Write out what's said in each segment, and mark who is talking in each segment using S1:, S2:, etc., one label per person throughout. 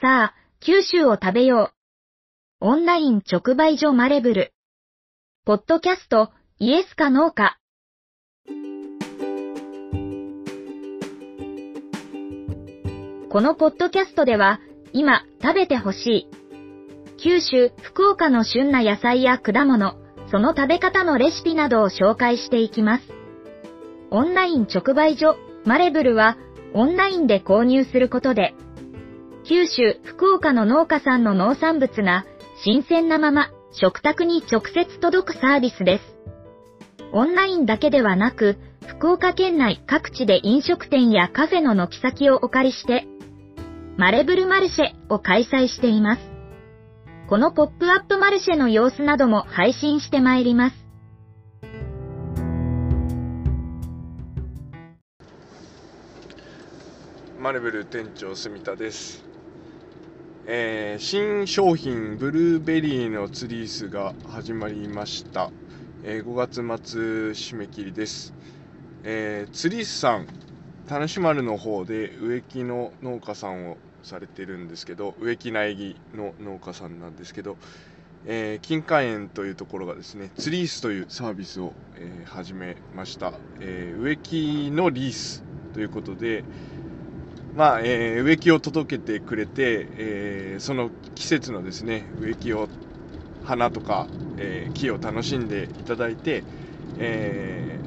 S1: さあ、九州を食べよう。オンライン直売所マレブル。ポッドキャスト、イエスかノーか。このポッドキャストでは、今食べてほしい。九州、福岡の旬な野菜や果物、その食べ方のレシピなどを紹介していきます。オンライン直売所、マレブルは、オンラインで購入することで、九州、福岡の農家さんの農産物が、新鮮なまま、食卓に直接届くサービスです。オンラインだけではなく、福岡県内各地で飲食店やカフェの軒先をお借りして、マレブルマルシェを開催しています。このポップアップマルシェの様子なども配信してまいります。
S2: マレブル店長住田です、えー、新商品ブルーベリーのツリースが始まりました、えー、5月末締め切りです、えー、ツリースさん田主丸の方で植木の農家さんをされてるんですけど植木苗木の農家さんなんですけど、えー、金華園というところがですねツリースというサービスを、えー、始めました、えー、植木のリースということでまあ、えー、植木を届けてくれて、えー、その季節のですね植木を花とか、えー、木を楽しんでいただいて、え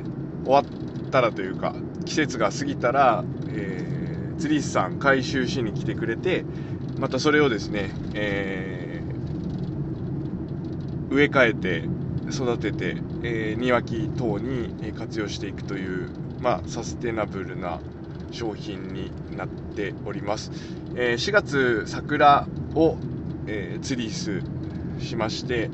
S2: 終わったらというか季節が過ぎたら、え釣り師さん回収しに来てくれてまたそれをですね、えー、植え替えて育てて、えー、庭木等に活用していくという、まあ、サステナブルな商品になっております、えー、4月桜を、えー、ツリースしまして、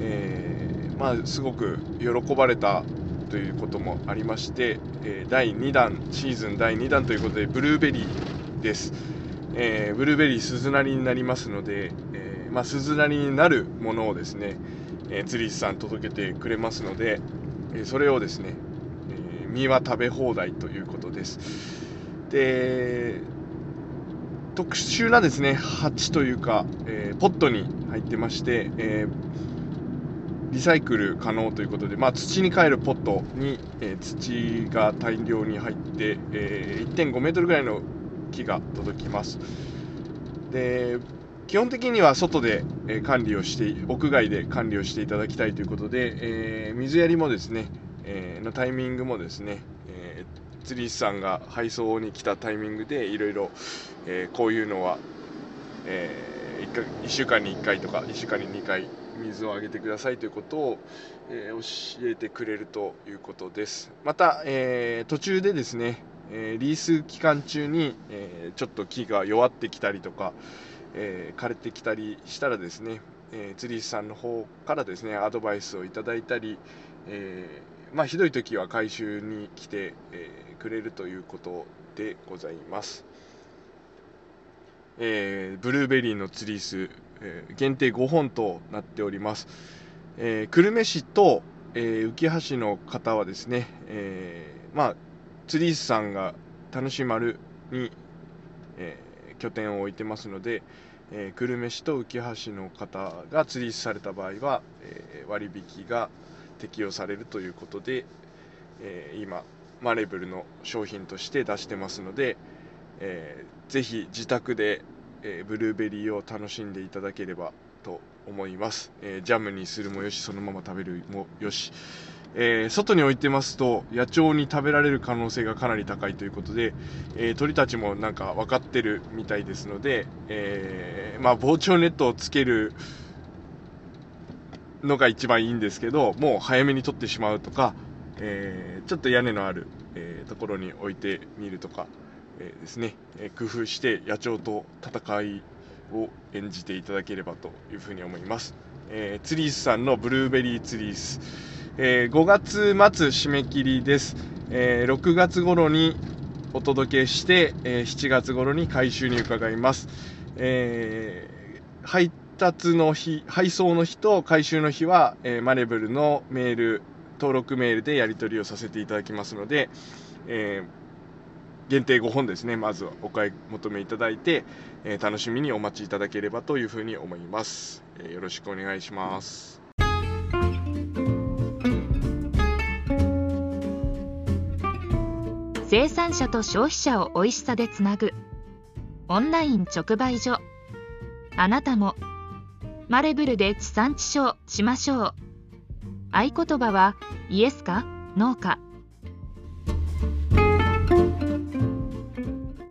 S2: えー、まあ、すごく喜ばれたということもありまして、え第2弾シーズン第2弾ということでブルーベリーです、えー、ブルーベリー鈴なりになりますので、えー、まあ、鈴なりになるものをですね、えー、釣り師さん届けてくれますので、えそれをですね、え実は食べ放題ということです。で特殊なですね鉢というか、えポットに入ってまして、えーリサイクル可能ということで、まあ、土に帰るポットに、えー、土が大量に入って、え、1.5メートルぐらいの木が届きます。で基本的には外で、え管理をして屋外で管理をしていただきたいということで、え、水やりもですね、えのタイミングもですね、え釣り師さんが配送に来たタイミングでいろいろ、こういうのは、え 1, 1週間に1回とか1週間に2回水をあげてくださいということを、えー、教えてくれるということです。また、えー、途中でですね、えー、リース期間中に、えちょっと木が弱ってきたりとか、え枯れてきたりしたらですね、え釣り師さんの方からですねアドバイスをいただいたり、えまあ、ひどい時は回収に来て、えくれるということでございます。えー、ブルーベリーのツリース、えー、限定5本となっております。えー、久留米市と、えー、浮橋の方はですね、えー、まあ、ツリースさんが楽しまるに、えー、拠点を置いてますので、えー、久留米市と浮橋の方がツリーされた場合は、えー、割引が適用されるということで、え、今、マレブルの商品として出してますので、えー、ぜひ自宅で、えー、ブルーベリーを楽しんでいただければと思います、えー、ジャムにするもよしそのまま食べるもよし、えー、外に置いてますと野鳥に食べられる可能性がかなり高いということで、え、鳥たちもなんか分かってるみたいですので、えまあ、防鳥ネットをつけるのが一番いいんですけどもう早めに取ってしまうとか、えちょっと屋根のある、えところに置いてみるとかえー、ですね、え工夫して野鳥と戦いを演じていただければというふうに思います。えー、ツリースさんのブルーベリーツリース、えー、5月末締め切りです。えー、6月頃にお届けして、えー、7月頃に回収に伺います。えー、配達の日、配送の日と回収の日は、えー、マレブルのメール、登録メールでやり取りをさせていただきますので、えー限定5本ですね、まずはお買い求めいただいて、えー、楽しみにお待ちいただければというふうに思います。えー、よろしくお願いします。
S1: 生産者と消費者を美味しさでつなぐオンライン直売所あなたもマレブルで地産地消しましょう。合言葉はイエスかノーか。